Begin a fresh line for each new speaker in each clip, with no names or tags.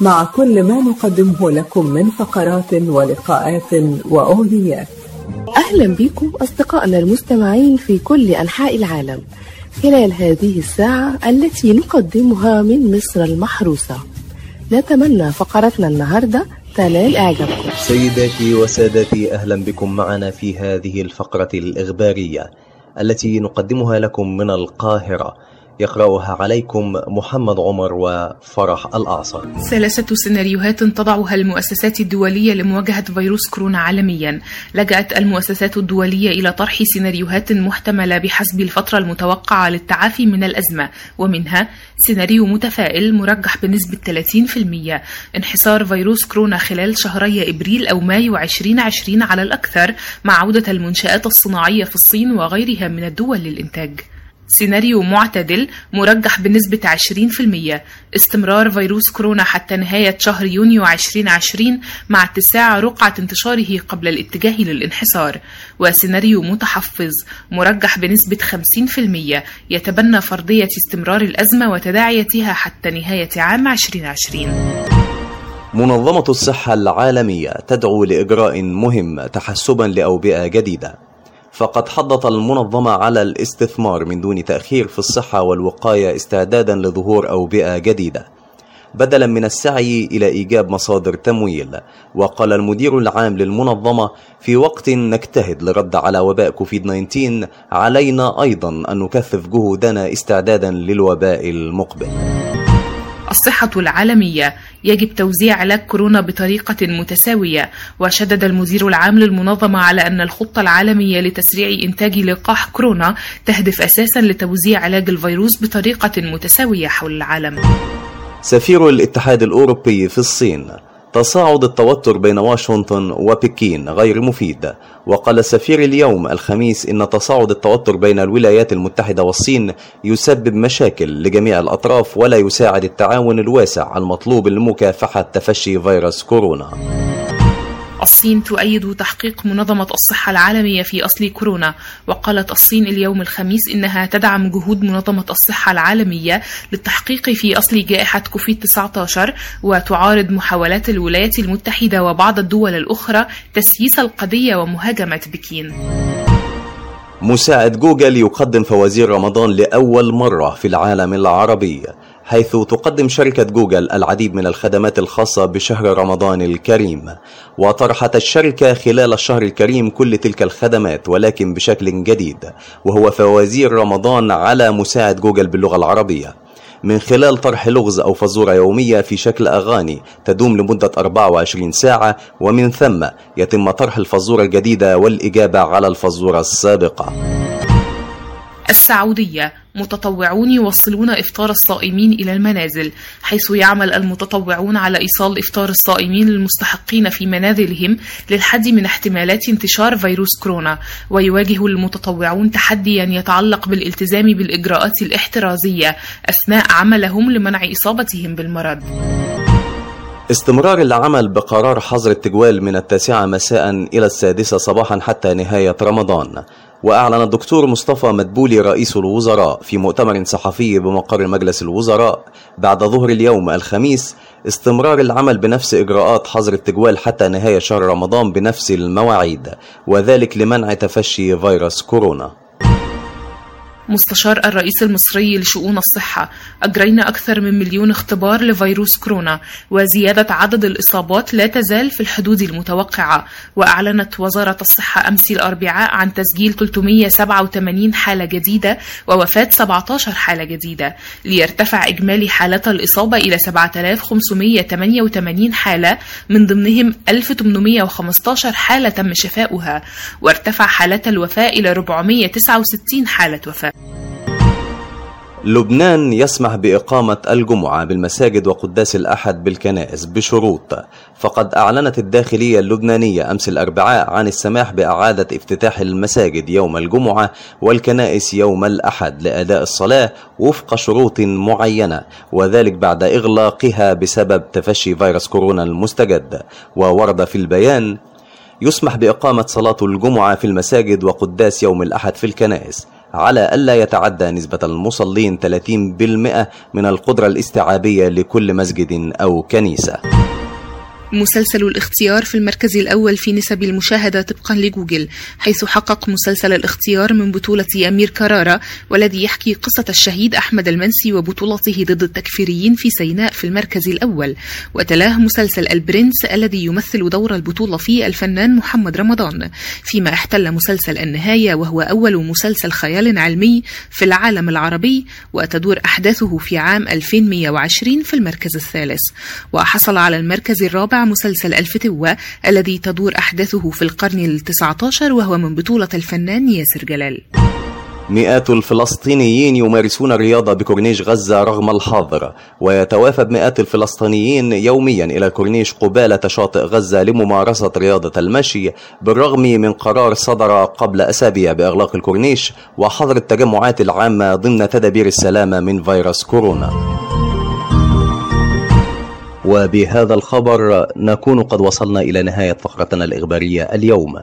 مع كل ما نقدمه لكم من فقرات ولقاءات وأغنيات.
أهلا بكم أصدقائنا المستمعين في كل أنحاء العالم خلال هذه الساعة التي نقدمها من مصر المحروسة. نتمنى فقرتنا النهاردة تنال إعجابكم.
سيداتي وسادتي أهلا بكم معنا في هذه الفقرة الإخبارية التي نقدمها لكم من القاهرة. يقرأها عليكم محمد عمر وفرح الأعصر.
ثلاثة سيناريوهات تضعها المؤسسات الدولية لمواجهة فيروس كورونا عالميا. لجأت المؤسسات الدولية إلى طرح سيناريوهات محتملة بحسب الفترة المتوقعة للتعافي من الأزمة ومنها سيناريو متفائل مرجح بنسبة 30% انحصار فيروس كورونا خلال شهري إبريل أو مايو 2020 على الأكثر مع عودة المنشآت الصناعية في الصين وغيرها من الدول للإنتاج. سيناريو معتدل مرجح بنسبة 20% استمرار فيروس كورونا حتى نهاية شهر يونيو 2020 مع اتساع رقعة انتشاره قبل الاتجاه للانحسار. وسيناريو متحفظ مرجح بنسبة 50% يتبنى فرضية استمرار الأزمة وتداعيتها حتى نهاية عام 2020
منظمة الصحة العالمية تدعو لإجراء مهم تحسبا لأوبئة جديدة. فقد حضت المنظمة على الاستثمار من دون تأخير في الصحة والوقاية استعدادا لظهور أوبئة جديدة. بدلا من السعي إلى إيجاب مصادر تمويل وقال المدير العام للمنظمة في وقت نجتهد لرد على وباء كوفيد 19 علينا أيضا أن نكثف جهودنا استعدادا للوباء المقبل.
الصحة العالمية. يجب توزيع علاج كورونا بطريقة متساوية. وشدد المدير العام للمنظمة على أن الخطة العالمية لتسريع إنتاج لقاح كورونا تهدف أساسا لتوزيع علاج الفيروس بطريقة متساوية حول العالم.
سفير الاتحاد الأوروبي في الصين تصاعد التوتر بين واشنطن وبكين غير مفيد. وقال السفير اليوم الخميس إن تصاعد التوتر بين الولايات المتحدة والصين يسبب مشاكل لجميع الأطراف ولا يساعد التعاون الواسع المطلوب لمكافحة تفشي فيروس كورونا.
الصين تؤيد تحقيق منظمة الصحة العالمية في أصل كورونا. وقالت الصين اليوم الخميس إنها تدعم جهود منظمة الصحة العالمية للتحقيق في أصل جائحة كوفيد-19 وتعارض محاولات الولايات المتحدة وبعض الدول الأخرى تسييس القضية ومهاجمة بكين.
مساعد جوجل يقدم فوازير رمضان لأول مرة في العالم العربي. حيث تقدم شركة جوجل العديد من الخدمات الخاصة بشهر رمضان الكريم. وطرحت الشركة خلال الشهر الكريم كل تلك الخدمات ولكن بشكل جديد وهو فوازير رمضان على مساعد جوجل باللغة العربية. من خلال طرح لغز أو فزورة يومية في شكل أغاني تدوم لمدة 24 ساعة ومن ثم يتم طرح الفزورة الجديدة والإجابة على الفزورة السابقة.
السعودية متطوعون يوصلون إفطار الصائمين إلى المنازل حيث يعمل المتطوعون على إيصال إفطار الصائمين للمستحقين في منازلهم للحد من احتمالات انتشار فيروس كورونا ويواجه المتطوعون تحديا يتعلق بالالتزام بالإجراءات الاحترازية أثناء عملهم لمنع إصابتهم بالمرض.
استمرار العمل بقرار حظر التجوال من التاسعة مساء إلى السادسة صباحا حتى نهاية رمضان. وأعلن الدكتور مصطفى مدبولي رئيس الوزراء في مؤتمر صحفي بمقر مجلس الوزراء بعد ظهر اليوم الخميس استمرار العمل بنفس إجراءات حظر التجوال حتى نهاية شهر رمضان بنفس المواعيد وذلك لمنع تفشي فيروس كورونا.
مستشار الرئيس المصري لشؤون الصحة. أجرينا أكثر من مليون اختبار لفيروس كورونا وزيادة عدد الإصابات لا تزال في الحدود المتوقعة. وأعلنت وزارة الصحة أمس الأربعاء عن تسجيل 387 حالة جديدة ووفاة 17 حالة جديدة. ليرتفع إجمالي حالات الإصابة إلى 7588 حالة من ضمنهم 1815 حالة تم شفاؤها. وارتفع حالات الوفاة إلى 469 حالة وفاة.
لبنان يسمح بإقامة الجمعة بالمساجد وقداس الأحد بالكنائس بشروط. فقد أعلنت الداخلية اللبنانية أمس الأربعاء عن السماح بإعادة افتتاح المساجد يوم الجمعة والكنائس يوم الأحد لأداء الصلاة وفق شروط معينة وذلك بعد إغلاقها بسبب تفشي فيروس كورونا المستجد. وورد في البيان يسمح بإقامة صلاة الجمعة في المساجد وقداس يوم الأحد في الكنائس. على ألا يتعدى نسبة المصلين 30% من القدرة الاستيعابية لكل مسجد أو كنيسة.
مسلسل الاختيار في المركز الأول في نسب المشاهدة طبقا لجوجل حيث حقق مسلسل الاختيار من بطولة أمير كرارة والذي يحكي قصة الشهيد أحمد المنسي وبطولته ضد التكفيريين في سيناء في المركز الأول. وتلاه مسلسل البرنس الذي يمثل دور البطولة فيه الفنان محمد رمضان. فيما احتل مسلسل النهاية وهو أول مسلسل خيال علمي في العالم العربي وتدور أحداثه في عام 2120 في المركز الثالث. وحصل على المركز الرابع مسلسل الفتوة الذي تدور أحداثه في القرن التسعة عشر وهو من بطولة الفنان ياسر جلال.
مئات الفلسطينيين يمارسون الرياضة بكورنيش غزة رغم الحظر ويتوافد مئات الفلسطينيين يوميا إلى كورنيش قبالة شاطئ غزة لممارسة رياضة المشي بالرغم من قرار صدر قبل أسابيع بإغلاق الكورنيش وحظر التجمعات العامة ضمن تدابير السلامة من فيروس كورونا. وبهذا الخبر نكون قد وصلنا إلى نهاية فقرتنا الإخبارية اليوم.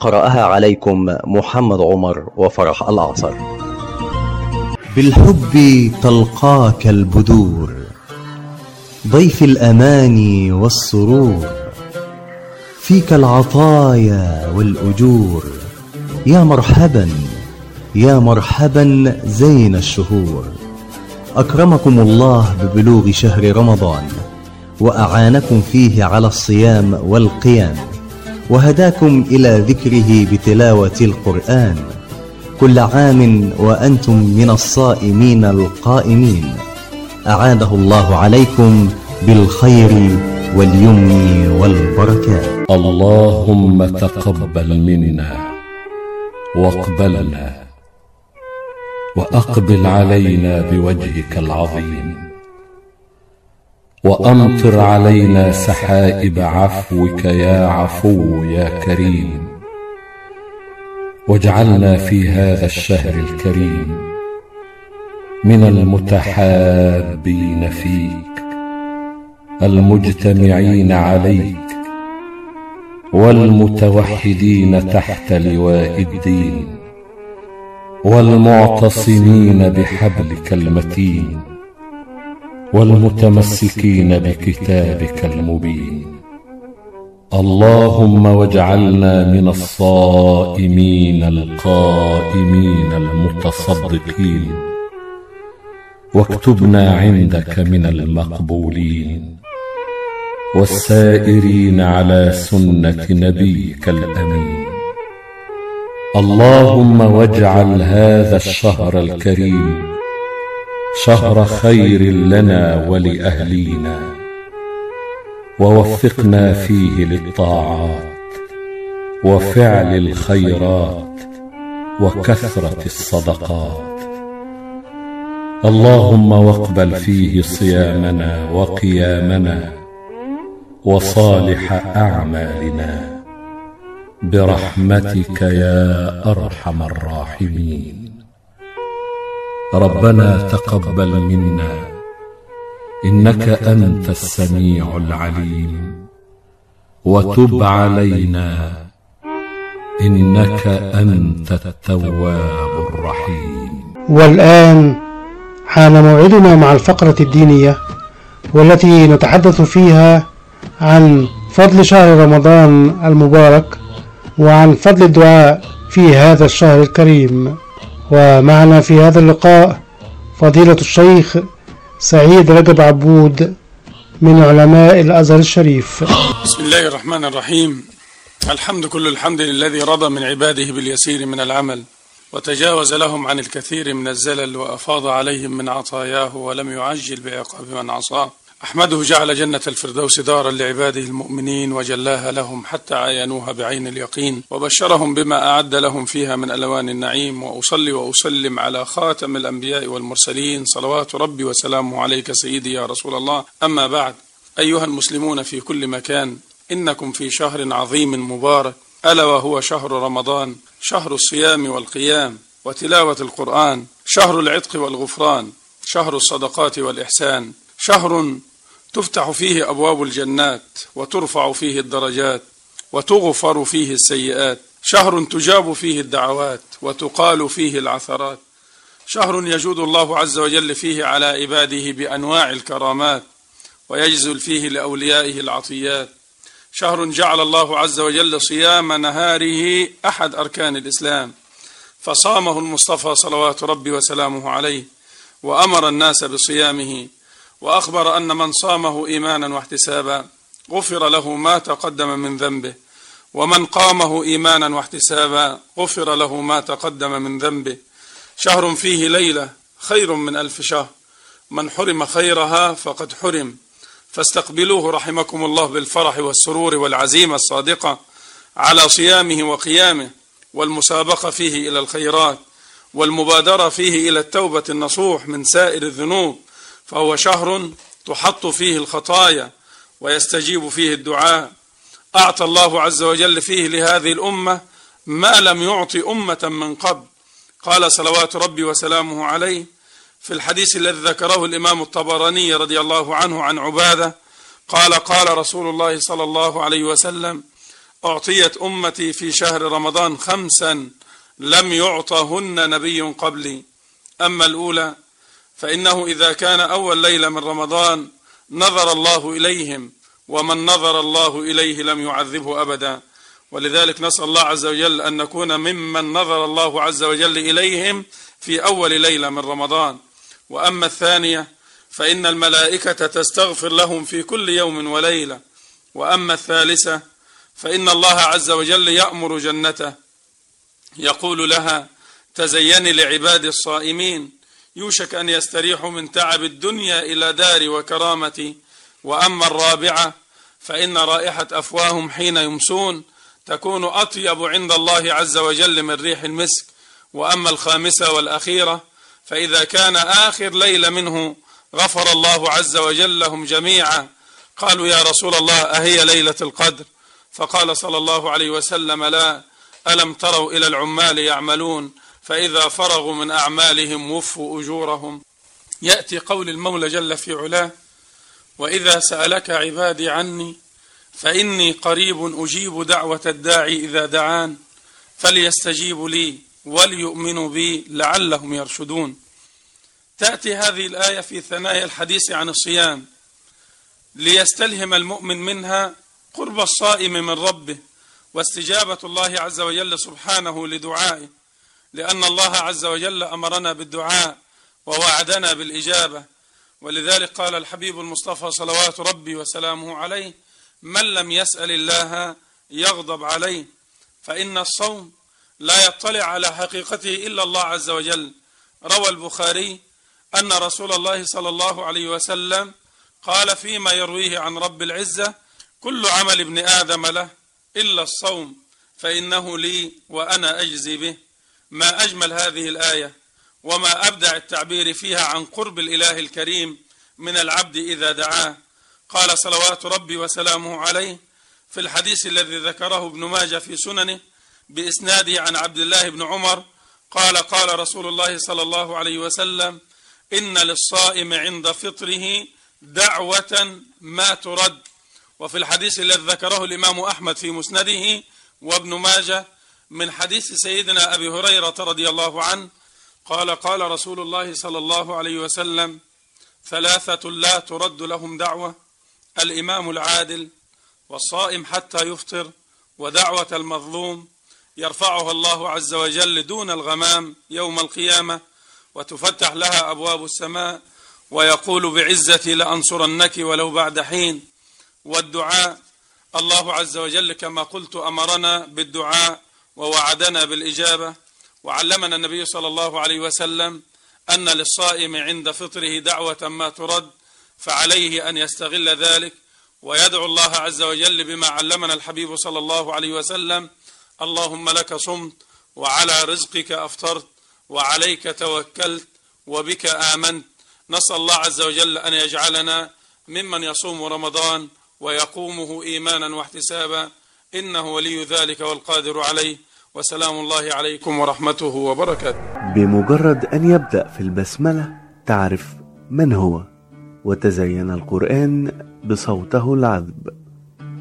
قرأها عليكم محمد عمر وفرح الأعصر.
بالحب تلقاك البدور ضيف الأماني والسرور فيك العطايا والأجور يا مرحبا يا مرحبا زين الشهور. أكرمكم الله ببلوغ شهر رمضان. وأعانكم فيه على الصيام والقيام وهداكم إلى ذكره بتلاوة القرآن. كل عام وأنتم من الصائمين القائمين. أعاده الله عليكم بالخير واليمن والبركات.
اللهم تقبل منا واقبلنا وأقبل علينا بوجهك العظيم. وأمطر علينا سحائب عفوك يا عفو يا كريم. واجعلنا في هذا الشهر الكريم من المتحابين فيك المجتمعين عليك والمتوحدين تحت لواء الدين والمعتصمين بحبلك المتين. والمتمسكين بكتابك المبين. اللهم واجعلنا من الصائمين القائمين المتصدقين. واكتبنا عندك من المقبولين. والسائرين على سنة نبيك الأمين. اللهم واجعل هذا الشهر الكريم شهر خير لنا ولأهلينا ووفقنا فيه للطاعات وفعل الخيرات وكثرة الصدقات. اللهم واقبل فيه صيامنا وقيامنا وصالح أعمالنا. برحمتك يا أرحم الراحمين. ربنا تقبل منا إنك أنت السميع العليم وتب علينا إنك أنت التواب الرحيم.
والآن حان موعدنا مع الفقرة الدينية والتي نتحدث فيها عن فضل شهر رمضان المبارك وعن فضل الدعاء في هذا الشهر الكريم. ومعنا في هذا اللقاء فضيلة الشيخ سعيد رجب عبود من علماء الأزهر الشريف.
بسم الله الرحمن الرحيم. الحمد كل الحمد للذي رضى من عباده باليسير من العمل وتجاوز لهم عن الكثير من الزلل وأفاض عليهم من عطاياه ولم يعجل بعقاب من عصاه. أحمده جعل جنة الفردوس دارا لعباده المؤمنين وجلاها لهم حتى عاينوها بعين اليقين وبشرهم بما أعد لهم فيها من ألوان النعيم وأصلي وأسلم على خاتم الأنبياء والمرسلين صلوات ربي وسلامه عليك سيدي يا رسول الله. أما بعد أيها المسلمون في كل مكان إنكم في شهر عظيم مبارك ألا وهو شهر رمضان شهر الصيام والقيام وتلاوة القرآن شهر العتق والغفران شهر الصدقات والإحسان شهر تفتح فيه أبواب الجنات وترفع فيه الدرجات وتغفر فيه السيئات. شهر تجاب فيه الدعوات وتقال فيه العثرات. شهر يجود الله عز وجل فيه على عباده بأنواع الكرامات ويجزل فيه لأوليائه العطيات. شهر جعل الله عز وجل صيام نهاره أحد أركان الإسلام. فصامه المصطفى صلوات ربي وسلامه عليه وأمر الناس بصيامه وأخبر أن من صامه إيمانا واحتسابا غفر له ما تقدم من ذنبه ومن قامه إيمانا واحتسابا غفر له ما تقدم من ذنبه. شهر فيه ليلة خير من ألف شهر. من حرم خيرها فقد حرم. فاستقبلوه رحمكم الله بالفرح والسرور والعزيمة الصادقة على صيامه وقيامه والمسابقة فيه إلى الخيرات والمبادرة فيه إلى التوبة النصوح من سائر الذنوب. فهو شهر تحط فيه الخطايا ويستجيب فيه الدعاء. أعطى الله عز وجل فيه لهذه الأمة ما لم يعطي أمة من قبل. قال صلوات ربي وسلامه عليه في الحديث الذي ذكره الإمام الطبراني رضي الله عنه عن عبادة. قال قال رسول الله صلى الله عليه وسلم أعطيت أمتي في شهر رمضان خمسا لم يعطهن نبي قبلي. أما الأولى فإنه إذا كان أول ليلة من رمضان نظر الله إليهم ومن نظر الله إليه لم يعذبه أبدا. ولذلك نسأل الله عز وجل أن نكون ممن نظر الله عز وجل إليهم في أول ليلة من رمضان. وأما الثانية فإن الملائكة تستغفر لهم في كل يوم وليلة. وأما الثالثة فإن الله عز وجل يأمر جنته يقول لها تزيني لعباد الصائمين. يوشك أن يستريحوا من تعب الدنيا إلى دار وكرامتي وأما الرابعة فإن رائحة أفواههم حين يمسون تكون أطيب عند الله عز وجل من ريح المسك. وأما الخامسة والأخيرة فإذا كان آخر ليلة منه غفر الله عز وجل لهم جميعا. قالوا يا رسول الله أهي ليلة القدر؟ فقال صلى الله عليه وسلم لا. ألم تروا إلى العمال يعملون؟ فإذا فرغوا من أعمالهم وفوا أجورهم. يأتي قول المولى جل في علاه وإذا سألك عبادي عني فإني قريب أجيب دعوة الداعي إذا دعان فليستجيبوا لي وليؤمنوا بي لعلهم يرشدون. تأتي هذه الآية في ثنايا الحديث عن الصيام ليستلهم المؤمن منها قرب الصائم من ربه واستجابة الله عز وجل سبحانه لدعائه. لأن الله عز وجل أمرنا بالدعاء ووعدنا بالإجابة. ولذلك قال الحبيب المصطفى صلوات ربي وسلامه عليه من لم يسأل الله يغضب عليه فإن الصوم لا يطلع على حقيقته إلا الله عز وجل. روى البخاري أن رسول الله صلى الله عليه وسلم قال فيما يرويه عن رب العزة كل عمل ابن آدم له إلا الصوم فإنه لي وأنا أجزي به. ما أجمل هذه الآية وما أبدع التعبير فيها عن قرب الإله الكريم من العبد إذا دعاه. قال صلوات ربي وسلامه عليه في الحديث الذي ذكره ابن ماجه في سننه بإسناده عن عبد الله بن عمر قال قال رسول الله صلى الله عليه وسلم إن للصائم عند فطره دعوة ما ترد. وفي الحديث الذي ذكره الإمام أحمد في مسنده وابن ماجه من حديث سيدنا أبي هريرة رضي الله عنه قال قال رسول الله صلى الله عليه وسلم ثلاثة لا ترد لهم دعوة الإمام العادل والصائم حتى يفطر ودعوة المظلوم يرفعها الله عز وجل دون الغمام يوم القيامة وتفتح لها أبواب السماء ويقول بعزتي لأنصرنك ولو بعد حين. والدعاء الله عز وجل كما قلت أمرنا بالدعاء ووعدنا بالإجابة وعلمنا النبي صلى الله عليه وسلم أن للصائم عند فطره دعوة ما ترد فعليه أن يستغل ذلك ويدعو الله عز وجل بما علمنا الحبيب صلى الله عليه وسلم اللهم لك صمت وعلى رزقك أفطرت وعليك توكلت وبك آمنت. نسأل الله عز وجل أن يجعلنا ممن يصوم رمضان ويقومه إيمانا واحتسابا. إنه ولي ذلك والقادر عليه وسلام الله عليكم ورحمته وبركاته.
بمجرد أن يبدأ في البسملة تعرف من هو وتزين القرآن بصوته العذب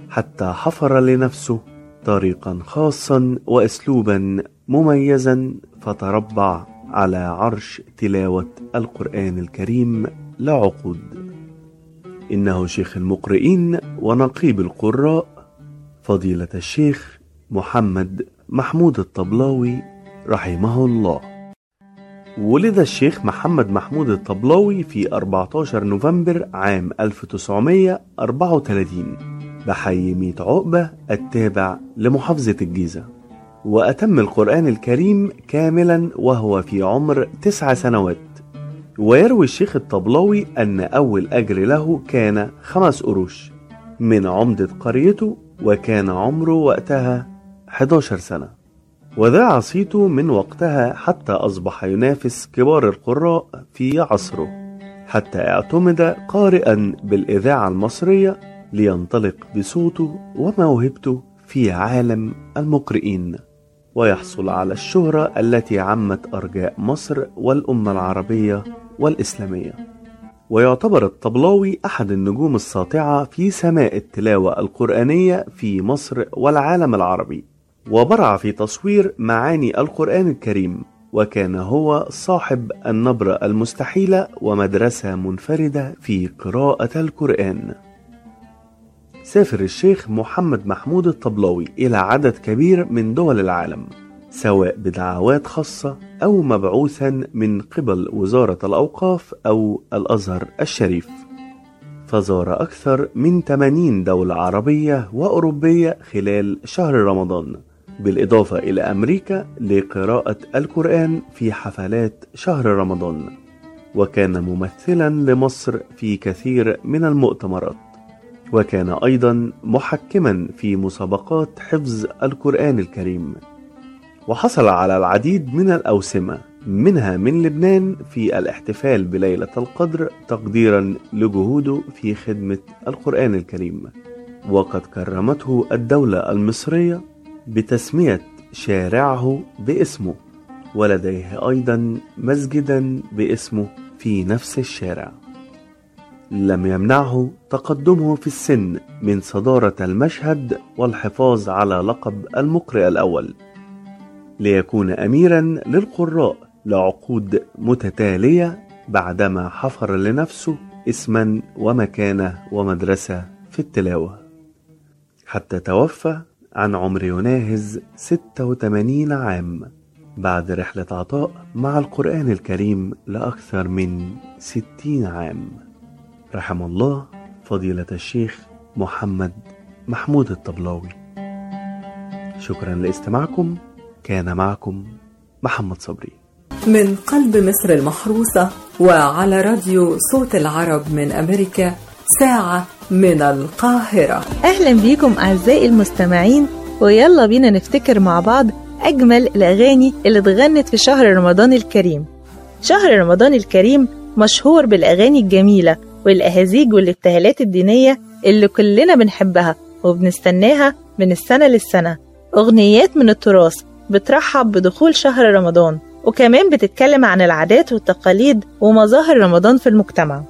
حتى حفر لنفسه طريقا خاصا واسلوبا مميزا فتربع على عرش تلاوة القرآن الكريم لعقود. إنه شيخ المقرئين ونقيب القراء فضيلة الشيخ محمد محمود الطبلاوي رحمه الله. ولد الشيخ محمد محمود الطبلاوي في 14 نوفمبر عام 1934 بحي ميت عقبة التابع لمحافظة الجيزة. وأتم القرآن الكريم كاملا وهو في عمر تسع سنوات. ويروي الشيخ الطبلاوي أن أول أجر له كان خمس قروش. من عمدة قريته وكان عمره وقتها 11 سنة. وذاع صيته من وقتها حتى أصبح ينافس كبار القراء في عصره حتى اعتمد قارئا بالإذاعة المصرية لينطلق بصوته وموهبته في عالم المقرئين. ويحصل على الشهرة التي عمت أرجاء مصر والأمة العربية والإسلامية. ويعتبر الطبلاوي أحد النجوم الساطعة في سماء التلاوة القرآنية في مصر والعالم العربي. وبرع في تصوير معاني القرآن الكريم وكان هو صاحب النبرة المستحيلة ومدرسة منفردة في قراءة القرآن. سافر الشيخ محمد محمود الطبلاوي إلى عدد كبير من دول العالم. سواء بدعوات خاصة أو مبعوثا من قبل وزارة الأوقاف أو الأزهر الشريف. فزار أكثر من 80 دولة عربية وأوروبية خلال شهر رمضان. بالإضافة إلى أمريكا لقراءة القرآن في حفلات شهر رمضان. وكان ممثلا لمصر في كثير من المؤتمرات. وكان أيضا محكما في مسابقات حفظ القرآن الكريم. وحصل على العديد من الأوسمة منها من لبنان في الاحتفال بليلة القدر تقديرا لجهوده في خدمة القرآن الكريم. وقد كرمته الدولة المصرية بتسمية شارعه باسمه ولديه أيضا مسجدا باسمه في نفس الشارع. لم يمنعه تقدمه في السن من صدارة المشهد والحفاظ على لقب المقرئ الأول. ليكون أميرا للقراء لعقود متتالية بعدما حفر لنفسه اسما ومكانة ومدرسة في التلاوة. حتى توفى عن عمر يناهز 86 عام بعد رحلة عطاء مع القرآن الكريم لأكثر من 60 عام. رحم الله فضيلة الشيخ محمد محمود الطبلاوي. شكرا لاستماعكم. كان معكم محمد صبري.
من قلب مصر المحروسة وعلى راديو صوت العرب من أمريكا ساعة من القاهرة.
أهلا بيكم أعزائي المستمعين ويلا بينا نفتكر مع بعض أجمل الأغاني اللي اتغنت في شهر رمضان الكريم. شهر رمضان الكريم مشهور بالأغاني الجميلة والأهازيج والإبتهالات الدينية اللي كلنا بنحبها وبنستناها من السنة للسنة. أغنيات من التراث بترحب بدخول شهر رمضان وكمان بتتكلم عن العادات والتقاليد ومظاهر رمضان في المجتمع.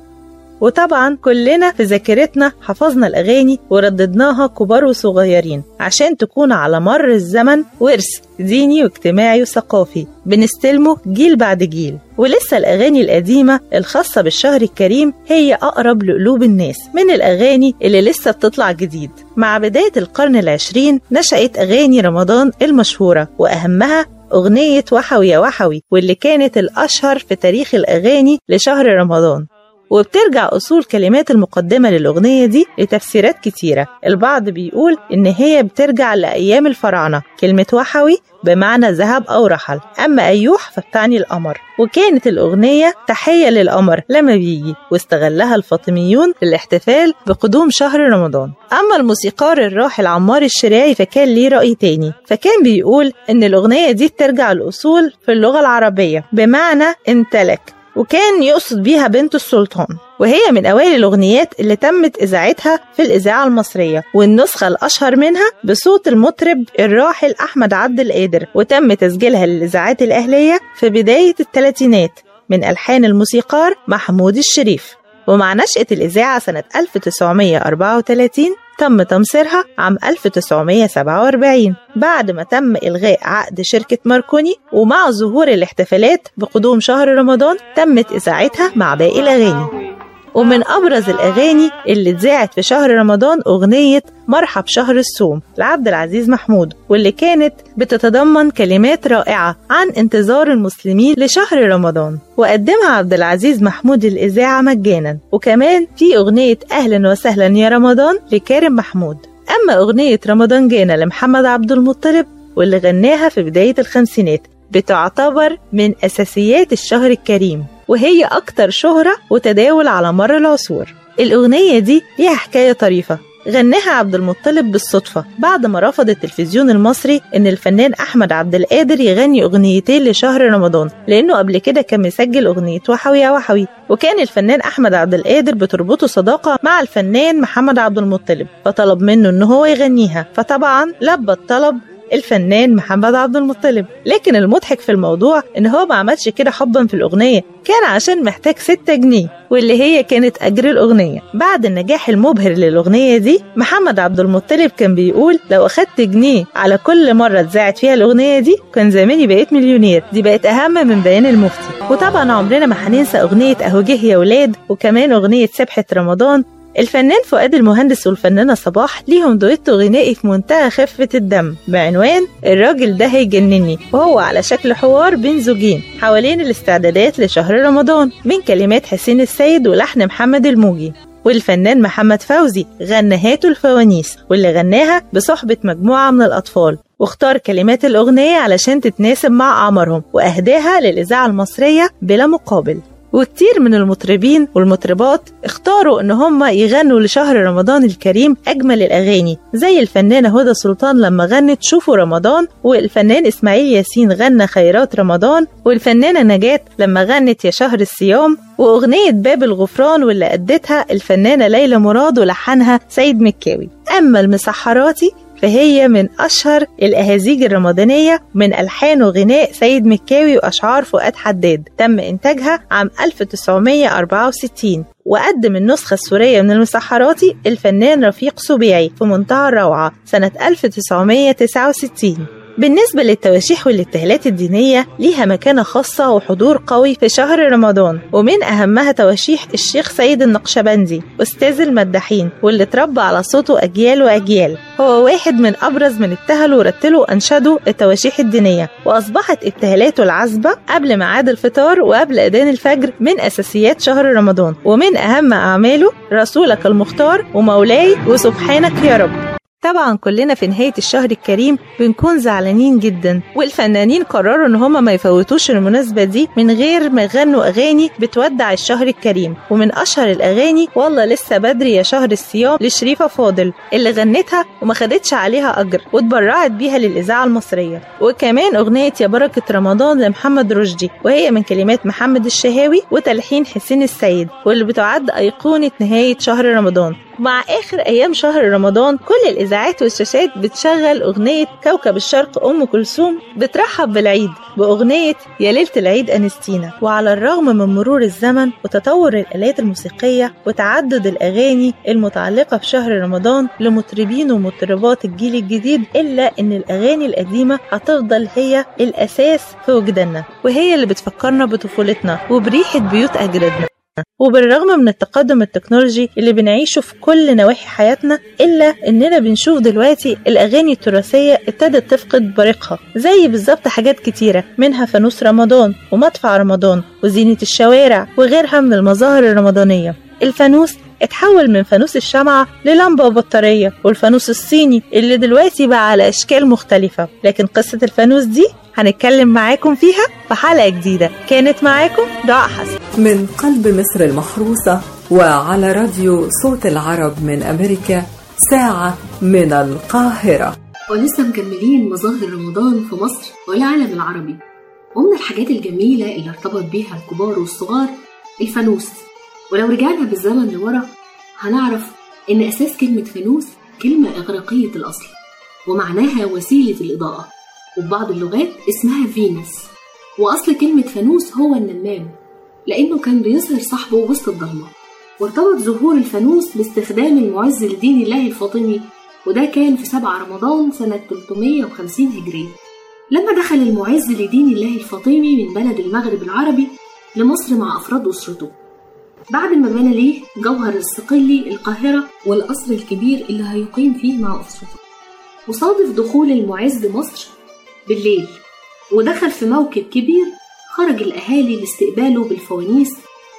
وطبعا كلنا في ذاكرتنا حفظنا الأغاني ورددناها كبار وصغيرين عشان تكون على مر الزمن ورث ديني واجتماعي وثقافي. بنستلمه جيل بعد جيل. ولسه الأغاني القديمة الخاصة بالشهر الكريم هي أقرب لقلوب الناس من الأغاني اللي لسه بتطلع جديد. مع بداية القرن العشرين نشأت أغاني رمضان المشهورة وأهمها أغنية وحوي يا وحوي واللي كانت الأشهر في تاريخ الأغاني لشهر رمضان. وبترجع أصول كلمات المقدمة للأغنية دي لتفسيرات كتيرة. البعض بيقول إن هي بترجع لأيام الفراعنة. كلمة وحوي بمعنى ذهب أو رحل. أما أيوح فبتعني القمر. وكانت الأغنية تحية للقمر لما بيجي واستغلها الفاطميون للاحتفال بقدوم شهر رمضان. أما الموسيقار الراحل عمار الشراعي فكان ليه رأي تاني. فكان بيقول إن الأغنية دي ترجع الأصول في اللغة العربية بمعنى امتلك وكان يقصد بيها بنت السلطان وهي من أوائل الأغنيات اللي تمت إذاعتها في الإذاعة المصرية والنسخة الأشهر منها بصوت المطرب الراحل أحمد عبد القادر وتم تسجيلها للإذاعات الأهلية في بداية الثلاثينات من ألحان الموسيقار محمود الشريف. ومع نشأة الإذاعة سنة 1934 تم تمصيرها عام 1947 بعد ما تم إلغاء عقد شركة ماركوني ومع ظهور الاحتفالات بقدوم شهر رمضان تمت إذاعتها مع باقي الأغاني. ومن أبرز الأغاني اللي اتذاعت في شهر رمضان أغنية مرحب شهر الصوم لعبد العزيز محمود واللي كانت بتتضمن كلمات رائعة عن انتظار المسلمين لشهر رمضان. وقدمها عبد العزيز محمود الإذاعة مجانا. وكمان في أغنية أهلا وسهلا يا رمضان لكارم محمود. أما أغنية رمضان جانا لمحمد عبد المطلب واللي غناها في بداية الخمسينات بتعتبر من أساسيات الشهر الكريم. وهي أكتر شهرة وتداول على مر العصور. الأغنية دي ليها حكاية طريفة. غناها عبد المطلب بالصدفة بعد ما رفض التلفزيون المصري إن الفنان أحمد عبد القادر يغني أغنيتين لشهر رمضان لأنه قبل كده كان مسجل أغنية وحوي يا وحوي. وكان الفنان أحمد عبد القادر بتربطه صداقة مع الفنان محمد عبد المطلب فطلب منه إن هو يغنيها. فطبعا لبى الطلب الفنان محمد عبد المطلب. لكن المضحك في الموضوع إن هو ما عملش كده حبا في الأغنية كان عشان محتاج 6 جنيه واللي هي كانت أجر الأغنية. بعد النجاح المبهر للأغنية دي محمد عبد المطلب كان بيقول لو أخدت جنيه على كل مرة اتذاعت فيها الأغنية دي كان زماني بقيت مليونير. دي بقت أهم من بيان المفتي. وطبعا عمرنا ما هننسى أغنية أهو جه يا ولاد وكمان أغنية سبحة رمضان الفنان فؤاد المهندس والفنانة صباح ليهم دويتو غنائي في منتهى خفة الدم. بعنوان الراجل ده هيجنني وهو على شكل حوار بين زوجين حوالين الاستعدادات لشهر رمضان من كلمات حسين السيد ولحن محمد الموجي. والفنان محمد فوزي غنى هاتوا الفوانيس واللي غناها بصحبة مجموعة من الأطفال. واختار كلمات الأغنية علشان تتناسب مع أعمارهم وأهداها للإذاعة المصرية بلا مقابل. وكتير من المطربين والمطربات اختاروا إن هم يغنوا لشهر رمضان الكريم أجمل الأغاني زي الفنانة هدى سلطان لما غنت شوفوا رمضان والفنان إسماعيل ياسين غنى خيرات رمضان والفنانة نجاة لما غنت يا شهر الصيام وأغنية باب الغفران واللي ادتها الفنانة ليلى مراد ولحنها سيد مكاوي. أما المسحراتي فهي من أشهر الأهازيج الرمضانية من ألحان وغناء سيد مكاوي وأشعار فؤاد حداد. تم إنتاجها عام 1964 وقدم النسخة السورية من المسحراتي الفنان رفيق سبيعي في منتهى الروعة سنة 1969 بالنسبة للتواشيح والابتهالات الدينية ليها مكانة خاصة وحضور قوي في شهر رمضان. ومن أهمها تواشيح الشيخ سيد النقشبندي أستاذ المداحين واللي اتربى على صوته أجيال وأجيال. هو واحد من أبرز من ابتهلوا ورتلوا وأنشدوا التواشيح الدينية. وأصبحت ابتهالاته العذبة قبل ميعاد الفطار وقبل أذان الفجر من أساسيات شهر رمضان. ومن أهم أعماله رسولك المختار ومولاي وسبحانك يا رب. طبعا كلنا في نهاية الشهر الكريم بنكون زعلانين جدا والفنانين قرروا إن هما ما يفوتوش المناسبة دي من غير ما يغنوا أغاني بتودع الشهر الكريم. ومن أشهر الأغاني والله لسه بدري يا شهر الصيام لشريفة فاضل اللي غنتها وما خدتش عليها أجر واتبرعت بيها للإذاعة المصرية. وكمان أغنية يا بركة رمضان لمحمد رشدي وهي من كلمات محمد الشهاوي وتلحين حسين السيد واللي بتعد أيقونة نهاية شهر رمضان. مع آخر أيام شهر رمضان كل الإذاعات والشاشات بتشغل أغنية كوكب الشرق أم كلثوم بترحب بالعيد بأغنية يا ليلة العيد أنستينا. وعلى الرغم من مرور الزمن وتطور الآلات الموسيقية وتعدد الأغاني المتعلقة بشهر رمضان لمطربين ومطربات الجيل الجديد إلا إن الأغاني القديمة هتفضل هي الأساس في وجداننا وهي اللي بتفكرنا بطفولتنا وبريحة بيوت أجدادنا. وبالرغم من التقدم التكنولوجي اللي بنعيشه في كل نواحي حياتنا إلا إننا بنشوف دلوقتي الأغاني التراثية ابتدت تفقد بريقها زي بالظبط حاجات كتيرة منها فانوس رمضان ومدفع رمضان وزينة الشوارع وغيرها من المظاهر الرمضانية. الفانوس اتحول من فانوس الشمعة للمبة وبطارية والفانوس الصيني اللي دلوقتي بقى على أشكال مختلفة. لكن قصة الفانوس دي هنتكلم معاكم فيها في حلقة جديدة. كانت معاكم دعاء حسن.
من قلب مصر المحروسة وعلى راديو صوت العرب من أمريكا ساعة من القاهرة.
ولسه مكملين مظاهر رمضان في مصر والعالم العربي. ومن الحاجات الجميلة اللي ارتبط بيها الكبار والصغار الفانوس. ولو رجعنا بالزمن لورا هنعرف إن أساس كلمة فانوس كلمة إغريقية الأصل ومعناها وسيلة الإضاءة وفي بعض اللغات اسمها فينس وأصل كلمة فانوس هو النمام لأنه كان بيظهر صاحبه وسط الضلمة وارتبط ظهور الفانوس باستخدام المعز لدين الله الفاطمي وده كان في 7 رمضان سنة 350 هجرية لما دخل المعز لدين الله الفاطمي من بلد المغرب العربي لمصر مع أفراد أسرته. بعد ما بنى ليه جوهر الصقلي القاهرة والقصر الكبير اللي هيقيم فيه مع أسرته. وصادف دخول المعز مصر بالليل ودخل في موكب كبير خرج الأهالي لاستقباله بالفوانيس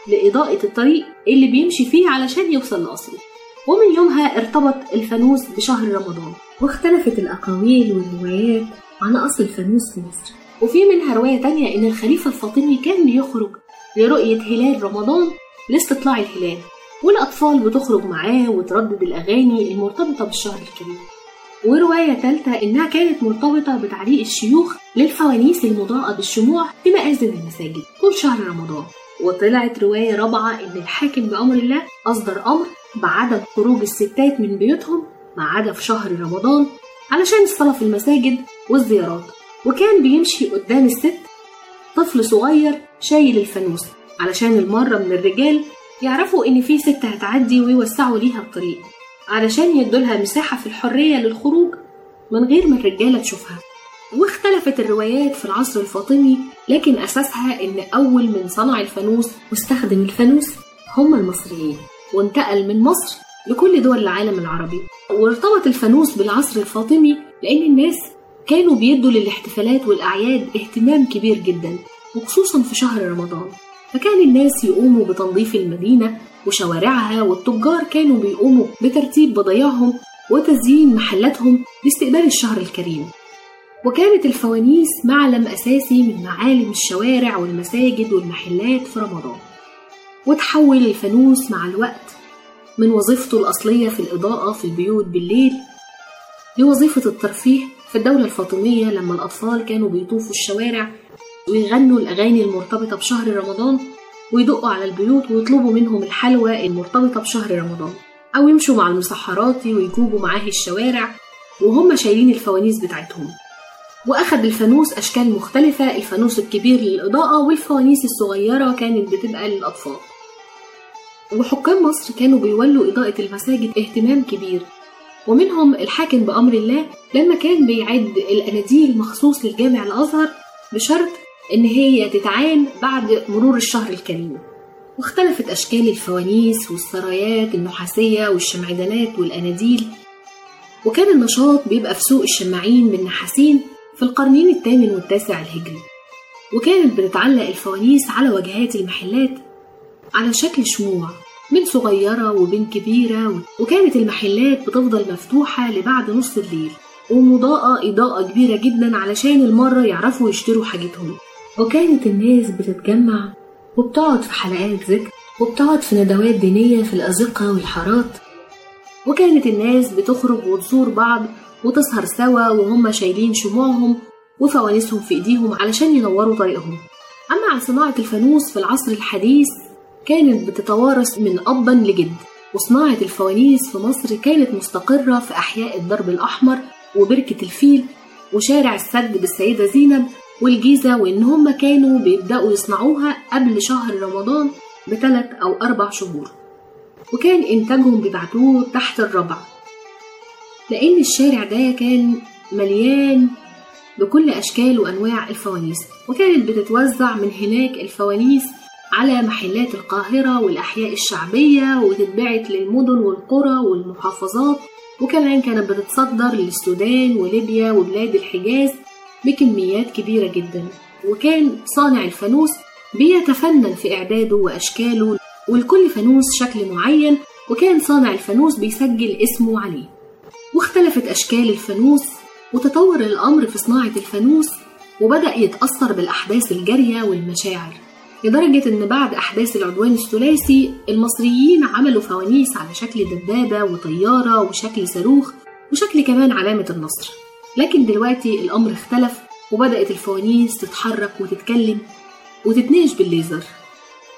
لإضاءة الطريق اللي بيمشي فيه علشان يوصل لقصره ومن يومها ارتبط الفانوس بشهر رمضان. واختلفت الأقاويل والروايات عن أصل الفانوس في مصر. وفي منها رواية تانية إن الخليفة الفاطمي كان بيخرج لرؤية هلال رمضان لاستطلاع الهلال. والأطفال بتخرج معاه وتردد الأغاني المرتبطة بالشهر الكريم ورواية ثالثة إنها كانت مرتبطة بتعليق الشيوخ للفوانيس المضاءة بالشموع في مآذن المساجد طول شهر رمضان. وطلعت رواية رابعة إن الحاكم بأمر الله أصدر أمر بعدم خروج الستات من بيوتهم ما عدا في شهر رمضان علشان الصلاة في المساجد والزيارات. وكان بيمشي قدام الست طفل صغير شايل الفانوس. علشان المرة من الرجال يعرفوا إن في ست هتعدي ويوسعوا ليها الطريق علشان يدولها مساحة في الحرية للخروج من غير ما الرجالة تشوفها. واختلفت الروايات في العصر الفاطمي لكن أساسها إن أول من صنع الفانوس واستخدم الفانوس هم المصريين وانتقل من مصر لكل دول العالم العربي. وارتبط الفانوس بالعصر الفاطمي لأن الناس كانوا بيدوا للاحتفالات والأعياد اهتمام كبير جدا وخصوصا في شهر رمضان. فكان الناس يقوموا بتنظيف المدينة وشوارعها والتجار كانوا بيقوموا بترتيب بضايعهم وتزيين محلاتهم لاستقبال الشهر الكريم. وكانت الفوانيس معلم أساسي من معالم الشوارع والمساجد والمحلات في رمضان. وتحول الفانوس مع الوقت من وظيفته الأصلية في الإضاءة في البيوت بالليل لوظيفة الترفيه في الدولة الفاطمية لما الأطفال كانوا بيطوفوا الشوارع ويغنوا الأغاني المرتبطة بشهر رمضان ويدقوا على البيوت ويطلبوا منهم الحلوى المرتبطة بشهر رمضان. أو يمشوا مع المسحرات ويجوبوا معاه الشوارع وهم شايلين الفوانيس بتاعتهم. وأخد الفانوس أشكال مختلفة الفانوس الكبير للإضاءة والفوانيس الصغيرة كانت بتبقى للأطفال. وحكام مصر كانوا بيولوا إضاءة المساجد اهتمام كبير. ومنهم الحاكم بأمر الله لما كان بيعد الأناديل مخصوص للجامع الأزهر بشرط إن هي تتعان بعد مرور الشهر الكريم. واختلفت أشكال الفوانيس والسرايات النحاسية والشمعدانات والأناديل. وكان النشاط بيبقى في سوق الشماعين بالنحاسين في القرنين الثامن والتاسع الهجري. وكانت بتتعلق الفوانيس على واجهات المحلات على شكل شموع من صغيرة وبين كبيرة. وكانت المحلات بتفضل مفتوحة لبعد نص الليل ومضاءة إضاءة كبيرة جدا علشان المرة يعرفوا يشتروا حاجتهم. وكانت الناس بتتجمع وبتقعد في حلقات ذكر وبتقعد في ندوات دينية في الأزقة والحارات. وكانت الناس بتخرج وتزور بعض وتسهر سوا وهم شايلين شموعهم وفوانيسهم في إيديهم علشان ينوروا طريقهم. أما عن صناعة الفانوس في العصر الحديث كانت بتتوارث من أبا لجد. وصناعة الفوانيس في مصر كانت مستقرة في أحياء الدرب الأحمر وبركة الفيل وشارع السد بالسيدة زينب والجيزة وإن هم كانوا بيبدأوا يصنعوها قبل شهر رمضان بثلاث أو أربع شهور. وكان إنتاجهم بيبعتوه تحت الربع. لأن الشارع ده كان مليان بكل أشكال وأنواع الفوانيس. وكانت بتتوزع من هناك الفوانيس على محلات القاهرة والأحياء الشعبية وتتبعت للمدن والقرى والمحافظات. وكمان كانت بتتصدر للسودان وليبيا وبلاد الحجاز بكميات كبيرة جدا. وكان صانع الفانوس بيتفنن في إعداده وأشكاله ولكل فانوس شكل معين وكان صانع الفانوس بيسجل اسمه عليه. واختلفت أشكال الفانوس وتطور الأمر في صناعة الفانوس وبدأ يتأثر بالأحداث الجارية والمشاعر. لدرجة إن بعد أحداث العدوان الثلاثي المصريين عملوا فوانيس على شكل دبابة وطيارة وشكل صاروخ وشكل كمان علامة النصر. لكن دلوقتي الأمر اختلف وبدأت الفوانيس تتحرك وتتكلم وتتناقش بالليزر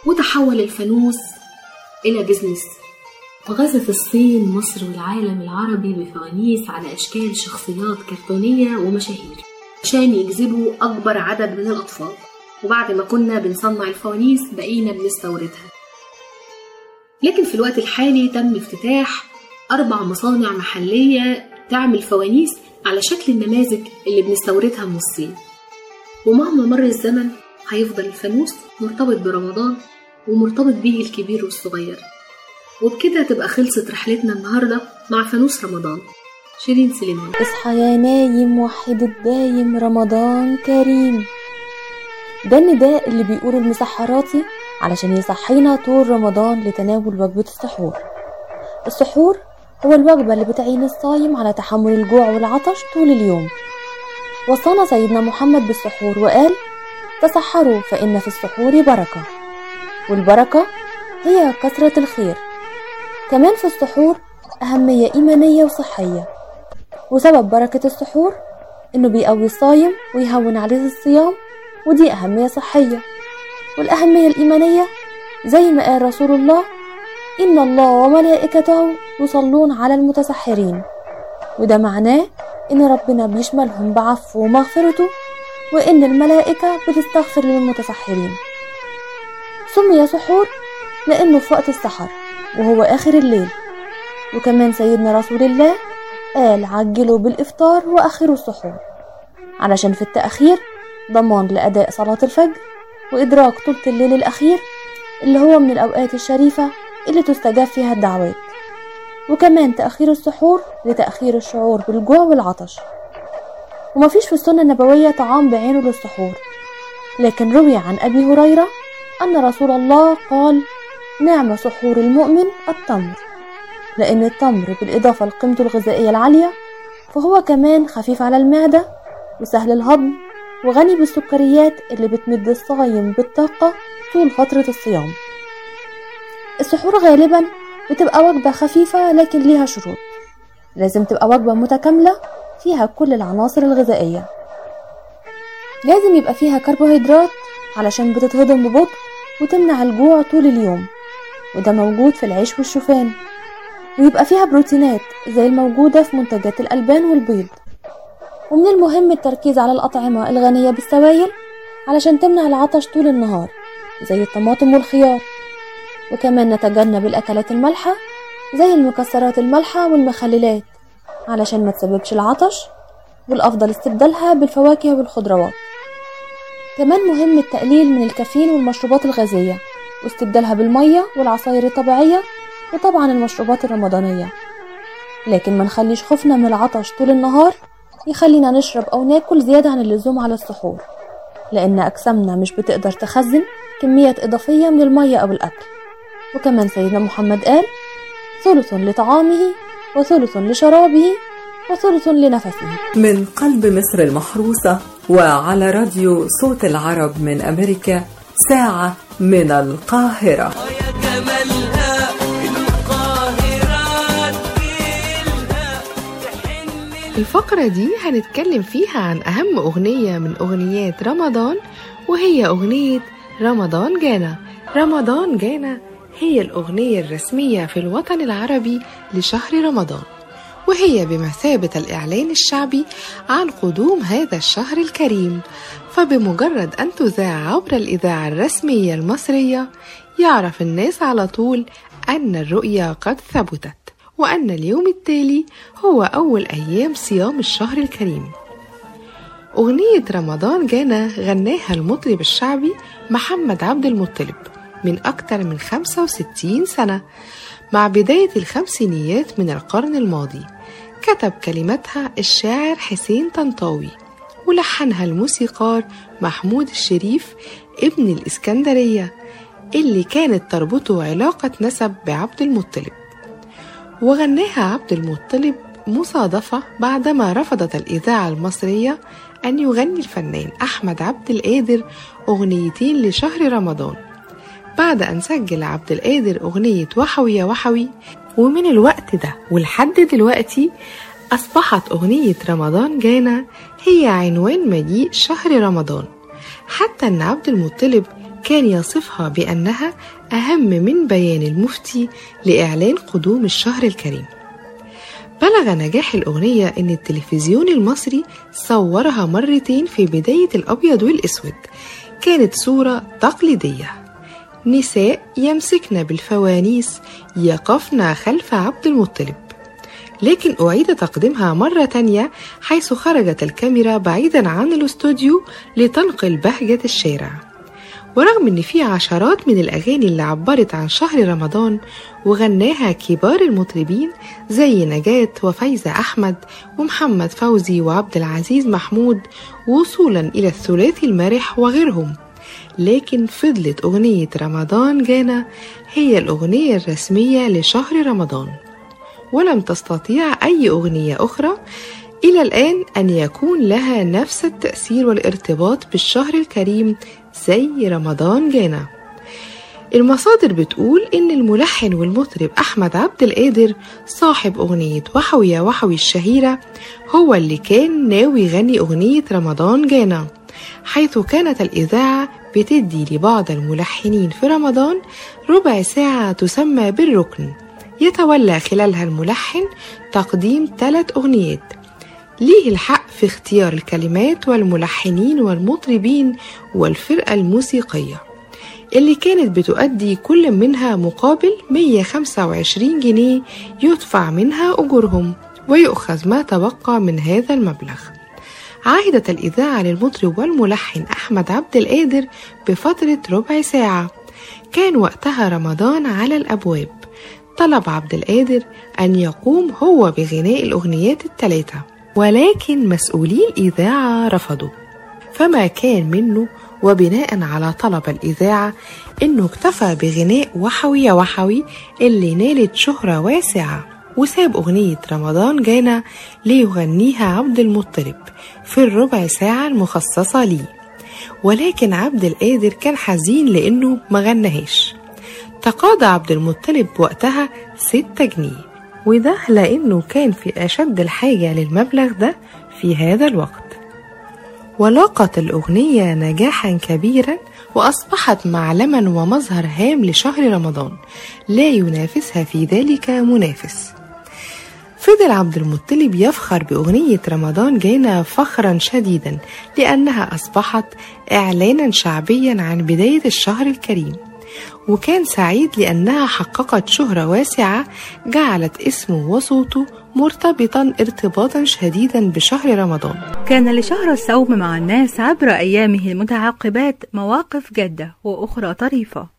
وتحول الفانوس إلى business وغزت الصين مصر والعالم العربي بفوانيس على أشكال شخصيات كرتونية ومشاهير. عشان يجذبوا أكبر عدد من الأطفال. وبعد ما كنا بنصنع الفوانيس بقينا بنستوردها. لكن في الوقت الحالي تم افتتاح أربع مصانع محلية تعمل فوانيس على شكل النماذج اللي بنستوردها من الصين. ومهما مر الزمن هيفضل الفانوس مرتبط برمضان ومرتبط بيه الكبير والصغير. وبكده تبقى خلصت رحلتنا النهاردة مع فانوس رمضان. شيرين سليمان.
اصحى يا نايم وحد الدايم رمضان كريم. ده النداء اللي بيقوله المسحراتي علشان يصحينا طول رمضان لتناول وجبة السحور. السحور هو الوجبة اللي بتعين الصايم على تحمل الجوع والعطش طول اليوم. وصانا سيدنا محمد بالسحور وقال تسحروا فإن في السحور بركة. والبركة هي كثرة الخير. كمان في السحور أهمية إيمانية وصحية. وسبب بركة السحور إنه بيقوي الصايم ويهون عليه الصيام ودي أهمية صحية. والأهمية الإيمانية زي ما قال رسول الله إن الله وملائكته يصلون على المتسحرين. وده معناه إن ربنا بيشملهم بعفو ومغفرته وإن الملائكة بتستغفر للمتسحرين. سمي سحور لأنه في وقت السحر وهو آخر الليل. وكمان سيدنا رسول الله قال عجلوا بالإفطار وأخروا السحور. علشان في التأخير ضمان لأداء صلاة الفجر وإدراك طولة الليل الأخير اللي هو من الأوقات الشريفة اللي تستجاب فيها الدعوات. وكمان تأخير السحور لتأخير الشعور بالجوع والعطش. ومفيش في السنة النبوية طعام بعينه للسحور. لكن روي عن أبي هريرة أن رسول الله قال نعم سحور المؤمن التمر. لأن التمر بالإضافة لقيمته الغذائية العالية فهو كمان خفيف على المعدة وسهل الهضم وغني بالسكريات اللي بتمد الصايم بالطاقة طول فترة الصيام. السحور غالبا بتبقى وجبة خفيفة لكن ليها شروط. لازم تبقى وجبة متكاملة فيها كل العناصر الغذائية. لازم يبقى فيها كربوهيدرات علشان بتتهضم ببطء وتمنع الجوع طول اليوم وده موجود في العيش والشوفان. ويبقى فيها بروتينات زي الموجودة في منتجات الألبان والبيض. ومن المهم التركيز على الأطعمة الغنية بالسوائل علشان تمنع العطش طول النهار زي الطماطم والخيار. وكمان نتجنب الأكلات المالحة زي المكسرات المالحة والمخللات علشان ما تسببش العطش والأفضل استبدالها بالفواكه والخضروات. كمان مهم التقليل من الكافيين والمشروبات الغازية واستبدالها بالمية والعصاير الطبيعية وطبعا المشروبات الرمضانية. لكن ما نخليش خوفنا من العطش طول النهار يخلينا نشرب أو ناكل زيادة عن اللزوم على السحور لأن أجسامنا مش بتقدر تخزن كميات إضافية من المية أو الأكل. وكمان سيدنا محمد قال ثلث لطعامه وثلث لشرابه وثلث لنفسه.
من قلب مصر المحروسة وعلى راديو صوت العرب من أمريكا ساعة من القاهرة.
الفقرة دي هنتكلم فيها عن أهم أغنية من أغنيات رمضان وهي أغنية رمضان جانا. رمضان جانا هي الأغنية الرسمية في الوطن العربي لشهر رمضان وهي بمثابة الإعلان الشعبي عن قدوم هذا الشهر الكريم. فبمجرد أن تذاع عبر الإذاعة الرسمية المصرية يعرف الناس على طول أن الرؤيا قد ثبتت وأن اليوم التالي هو أول أيام صيام الشهر الكريم. أغنية رمضان جانا غناها المطرب الشعبي محمد عبد المطلب. من أكثر من 65 سنة مع بداية الخمسينيات من القرن الماضي كتب كلماتها الشاعر حسين طنطاوي ولحنها الموسيقار محمود الشريف ابن الإسكندرية اللي كانت تربطه علاقة نسب بعبد المطلب. وغناها عبد المطلب مصادفة بعدما رفضت الإذاعة المصرية أن يغني الفنان أحمد عبد القادر أغنيتين لشهر رمضان. بعد أن سجل عبد القادر أغنية وحوي يا وحوي ومن الوقت ده ولحد دلوقتي أصبحت أغنية رمضان جانا هي عنوان مجيء شهر رمضان. حتى أن عبد المطلب كان يصفها بأنها أهم من بيان المفتي لإعلان قدوم الشهر الكريم. بلغ نجاح الأغنية أن التلفزيون المصري صورها مرتين في بداية الأبيض والأسود. كانت صورة تقليدية. نساء يمسكن بالفوانيس يقفن خلف عبد المطلب. لكن أعيد تقديمها مرة تانية حيث خرجت الكاميرا بعيدا عن الاستوديو لتنقل بهجة الشارع. ورغم إن في عشرات من الأغاني اللي عبرت عن شهر رمضان وغناها كبار المطربين زي نجاة وفايزة أحمد ومحمد فوزي وعبد العزيز محمود وصولا إلى الثلاثي المرح وغيرهم. لكن فضلت أغنية رمضان جانا هي الأغنية الرسمية لشهر رمضان. ولم تستطيع أي أغنية أخرى إلى الآن أن يكون لها نفس التأثير والارتباط بالشهر الكريم زي رمضان جانا. المصادر بتقول إن الملحن والمطرب أحمد عبد القادر صاحب أغنية وحوي يا وحوي الشهيرة هو اللي كان ناوي يغني أغنية رمضان جانا حيث كانت الإذاعة بتدي لبعض الملحنين في رمضان ربع ساعة تسمى بالركن. يتولى خلالها الملحن تقديم ثلاث أغنيات. ليه الحق في اختيار الكلمات والملحنين والمطربين والفرقة الموسيقية؟ اللي كانت بتؤدي كل منها مقابل 125 جنيه يدفع منها أجورهم ويؤخذ ما تبقى من هذا المبلغ. عهدت الإذاعة للمطرب والملحن أحمد عبد القادر بفترة ربع ساعة. كان وقتها رمضان على الأبواب. طلب عبد القادر أن يقوم هو بغناء الأغنيات الثلاثة ولكن مسؤولي الإذاعة رفضوا فما كان منه وبناء على طلب الإذاعة إنه اكتفى بغناء وحوي يا وحوي اللي نالت شهرة واسعة وساب أغنية رمضان جانا ليغنيها عبد المطلب في الربع ساعة المخصصة ليه ولكن عبد القادر كان حزين لأنه ما غنهاش. تقاضى عبد المطلب وقتها ستة جنيه. وده لأنه كان في أشد الحاجة للمبلغ ده في هذا الوقت. ولاقت الأغنية نجاحا كبيرا وأصبحت معلما ومظهر هام لشهر رمضان. لا ينافسها في ذلك منافس. فضل عبد المطلب يفخر بأغنية رمضان جانا فخرا شديدا لأنها أصبحت إعلانا شعبيا عن بداية الشهر الكريم. وكان سعيد لأنها حققت شهرة واسعة جعلت اسمه وصوته مرتبطا ارتباطا شديدا بشهر رمضان.
كان لشهر الصوم مع الناس عبر أيامه المتعاقبات مواقف جادة وأخرى طريفة.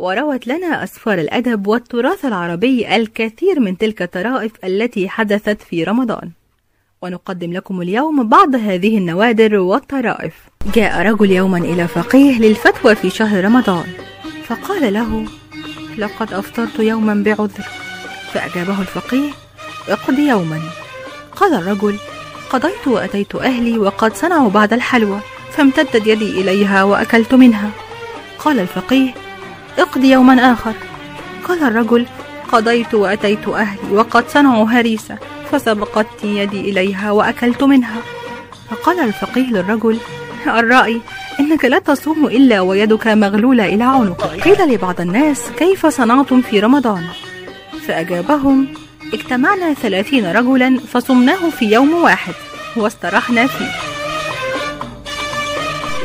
وروت لنا أسفار الأدب والتراث العربي الكثير من تلك الطرائف التي حدثت في رمضان. ونقدم لكم اليوم بعض هذه النوادر والطرائف. جاء رجل يوما إلى فقيه للفتوى في شهر رمضان فقال له لقد أفطرت يوما بعذر. فأجابه الفقيه اقض يوما. قال الرجل قضيت وأتيت أهلي وقد صنعوا بعد الحلوى فامتدت يدي إليها وأكلت منها. قال الفقيه اقض يوما آخر. قال الرجل قضيت وأتيت أهلي وقد صنعوا هريسة فسبقتني يدي إليها وأكلت منها. فقال الفقيه للرجل الرأي إنك لا تصوم إلا ويدك مغلولة إلى عنقك. قيل لبعض الناس كيف صنعتم في رمضان؟ فأجابهم اجتمعنا ثلاثين رجلا فصمناه في يوم واحد واسترحنا فيه.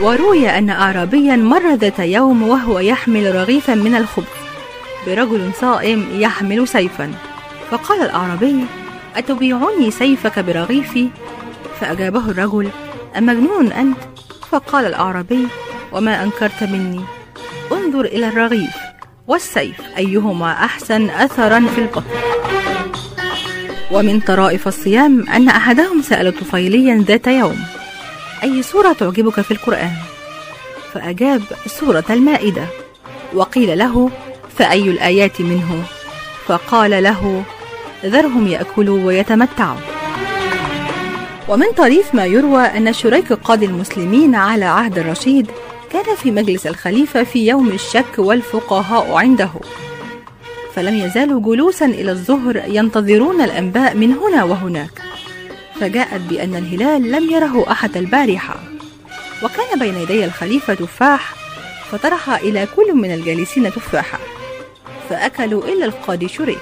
وروي أن أعرابيا مر ذات يوم وهو يحمل رغيفا من الخبز برجل صائم يحمل سيفا. فقال الأعرابي أتبيعني سيفك برغيفي؟ فأجابه الرجل أمجنون أنت؟ فقال الأعرابي وما أنكرت مني. انظر إلى الرغيف والسيف أيهما أحسن أثرا في البطن ومن طرائف الصيام أن أحدهم سأل طفيليا ذات يوم أي سورة تعجبك في القرآن؟ فأجاب سورة المائدة وقيل له فأي الآيات منه؟ فقال له ذرهم يأكلوا ويتمتعوا ومن طريف ما يروى أن شريك قاضي المسلمين على عهد الرشيد كان في مجلس الخليفة في يوم الشك والفقهاء عنده فلم يزالوا جلوسا إلى الظهر ينتظرون الأنباء من هنا وهناك فجاءت بأن الهلال لم يره أحد البارحة. وكان بين يدي الخليفة تفاح فطرح إلى كل من الجالسين تفاحة فأكلوا إلا القاضي شريك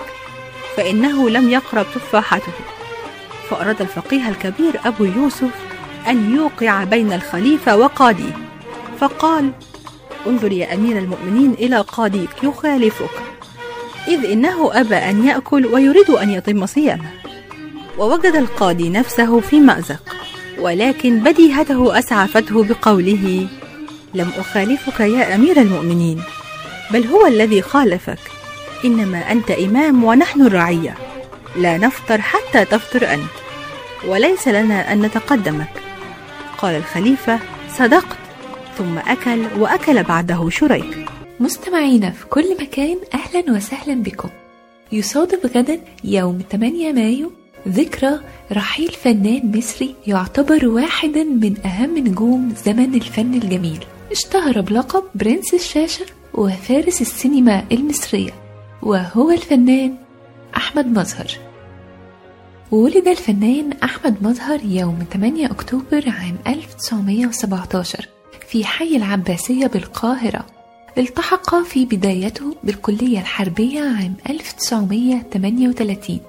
فإنه لم يقرب تفاحته. فأراد الفقيه الكبير أبو يوسف أن يوقع بين الخليفة وقاضيه فقال انظر يا أمير المؤمنين إلى قاضيك يخالفك إذ إنه أبى أن يأكل ويريد أن يتم صيامه. ووجد القاضي نفسه في مأزق ولكن بديهته أسعفته بقوله لم أخالفك يا أمير المؤمنين بل هو الذي خالفك إنما أنت إمام ونحن الرعية لا نفطر حتى تفطر أنت وليس لنا أن نتقدمك. قال الخليفة صدقت. ثم أكل وأكل بعده شريك.
مستمعينا في كل مكان أهلا وسهلا بكم. يصادف غدا يوم 8 مايو ذكرى رحيل فنان مصري يعتبر واحدا من أهم نجوم زمن الفن الجميل. اشتهر بلقب برنس الشاشة وفارس السينما المصرية وهو الفنان أحمد مظهر. ولد الفنان أحمد مظهر يوم 8 أكتوبر عام 1917 في حي العباسية بالقاهرة. التحق في بدايته بالكلية الحربية عام 1938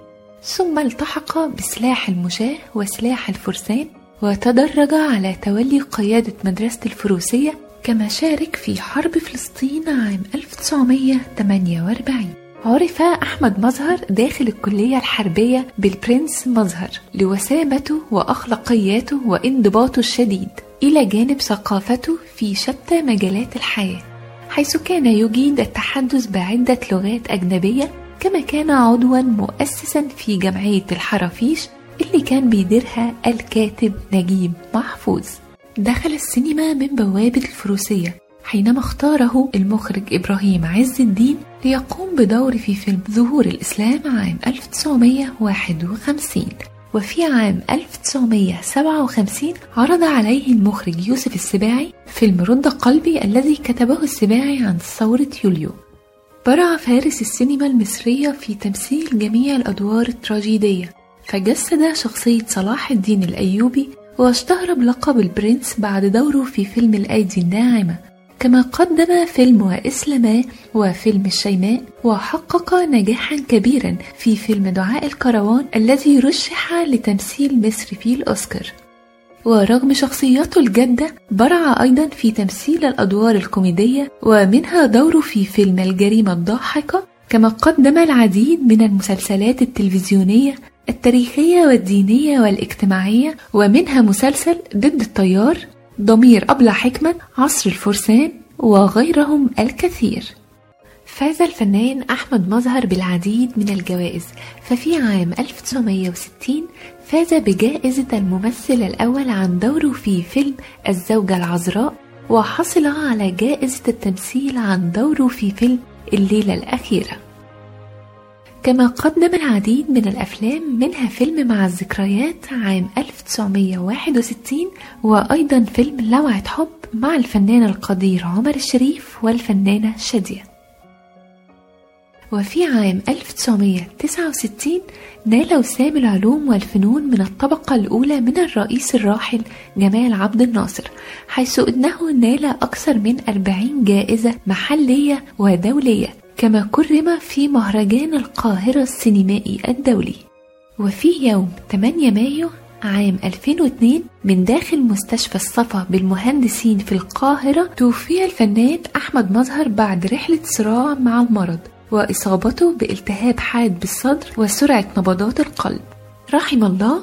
ثم التحق بسلاح المشاة وسلاح الفرسان وتدرج على تولي قيادة مدرسة الفروسية كما شارك في حرب فلسطين عام 1948 عرف أحمد مظهر داخل الكلية الحربية بالبرنس مظهر لوسامته وأخلاقياته وانضباطه الشديد إلى جانب ثقافته في شتى مجالات الحياة حيث كان يجيد التحدث بعدة لغات أجنبية كما كان عضوا مؤسسا في جمعية الحرافيش اللي كان بيديرها الكاتب نجيب محفوظ. دخل السينما من بوابة الفروسية حينما اختاره المخرج إبراهيم عز الدين ليقوم بدور في فيلم ظهور الإسلام عام 1951 وفي عام 1957 عرض عليه المخرج يوسف السباعي فيلم رد قلبي الذي كتبه السباعي عن ثورة يوليو. برع فارس السينما المصرية في تمثيل جميع الأدوار التراجيدية فجسد شخصية صلاح الدين الأيوبي واشتهر بلقب البرنس بعد دوره في فيلم الأيدي الناعمة كما قدم فيلم وإسلما وفيلم الشيماء وحقق نجاحا كبيرا في فيلم دعاء الكروان الذي رشح لتمثيل مصر في الأوسكار. ورغم شخصياته الجادة برع أيضا في تمثيل الأدوار الكوميدية ومنها دوره في فيلم الجريمة الضاحكة كما قدم العديد من المسلسلات التلفزيونية التاريخية والدينية والاجتماعية ومنها مسلسل ضد التيار ضمير أبلة حكمة عصر الفرسان وغيرهم الكثير. فاز الفنان أحمد مظهر بالعديد من الجوائز ففي عام 1960 فاز بجائزة الممثل الأول عن دوره في فيلم الزوجة العذراء وحصل على جائزة التمثيل عن دوره في فيلم الليلة الأخيرة. كما قدم العديد من الأفلام منها فيلم مع الذكريات عام 1961 وأيضا فيلم لوعة حب مع الفنان القدير عمر الشريف والفنانة شادية. وفي عام 1969 نال وسام العلوم والفنون من الطبقة الأولى من الرئيس الراحل جمال عبد الناصر حيث إنه نال أكثر من 40 جائزة محلية ودولية كما كرم في مهرجان القاهرة السينمائي الدولي. وفي يوم 8 مايو عام 2002 من داخل مستشفى الصفا بالمهندسين في القاهرة توفي الفنان أحمد مظهر بعد رحلة صراع مع المرض. وإصابته بالتهاب حاد بالصدر وسرعة نبضات القلب. رحم الله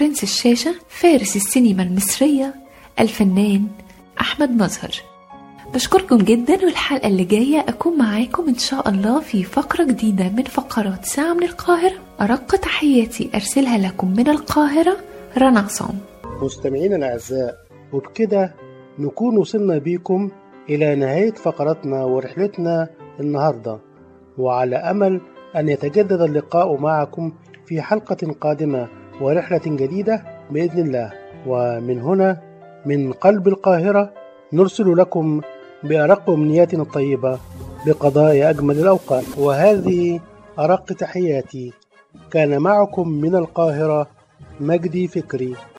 برنس الشاشة فارس السينما المصرية الفنان أحمد مظهر. بشكركم جدا والحلقة اللي جاية أكون معاكم إن شاء الله في فقرة جديدة من فقرات ساعة من القاهرة. أرق تحياتي أرسلها لكم من القاهرة رنا عصام.
مستمعينا الأعزاء وبكده نكون وصلنا بيكم إلى نهاية فقرتنا ورحلتنا النهاردة. وعلى أمل أن يتجدد اللقاء معكم في حلقة قادمة ورحلة جديدة بإذن الله. ومن هنا من قلب القاهرة نرسل لكم بأرق أمنياتنا الطيبة بقضاء أجمل الأوقات. وهذه أرق تحياتي. كان معكم من القاهرة مجدي فكري.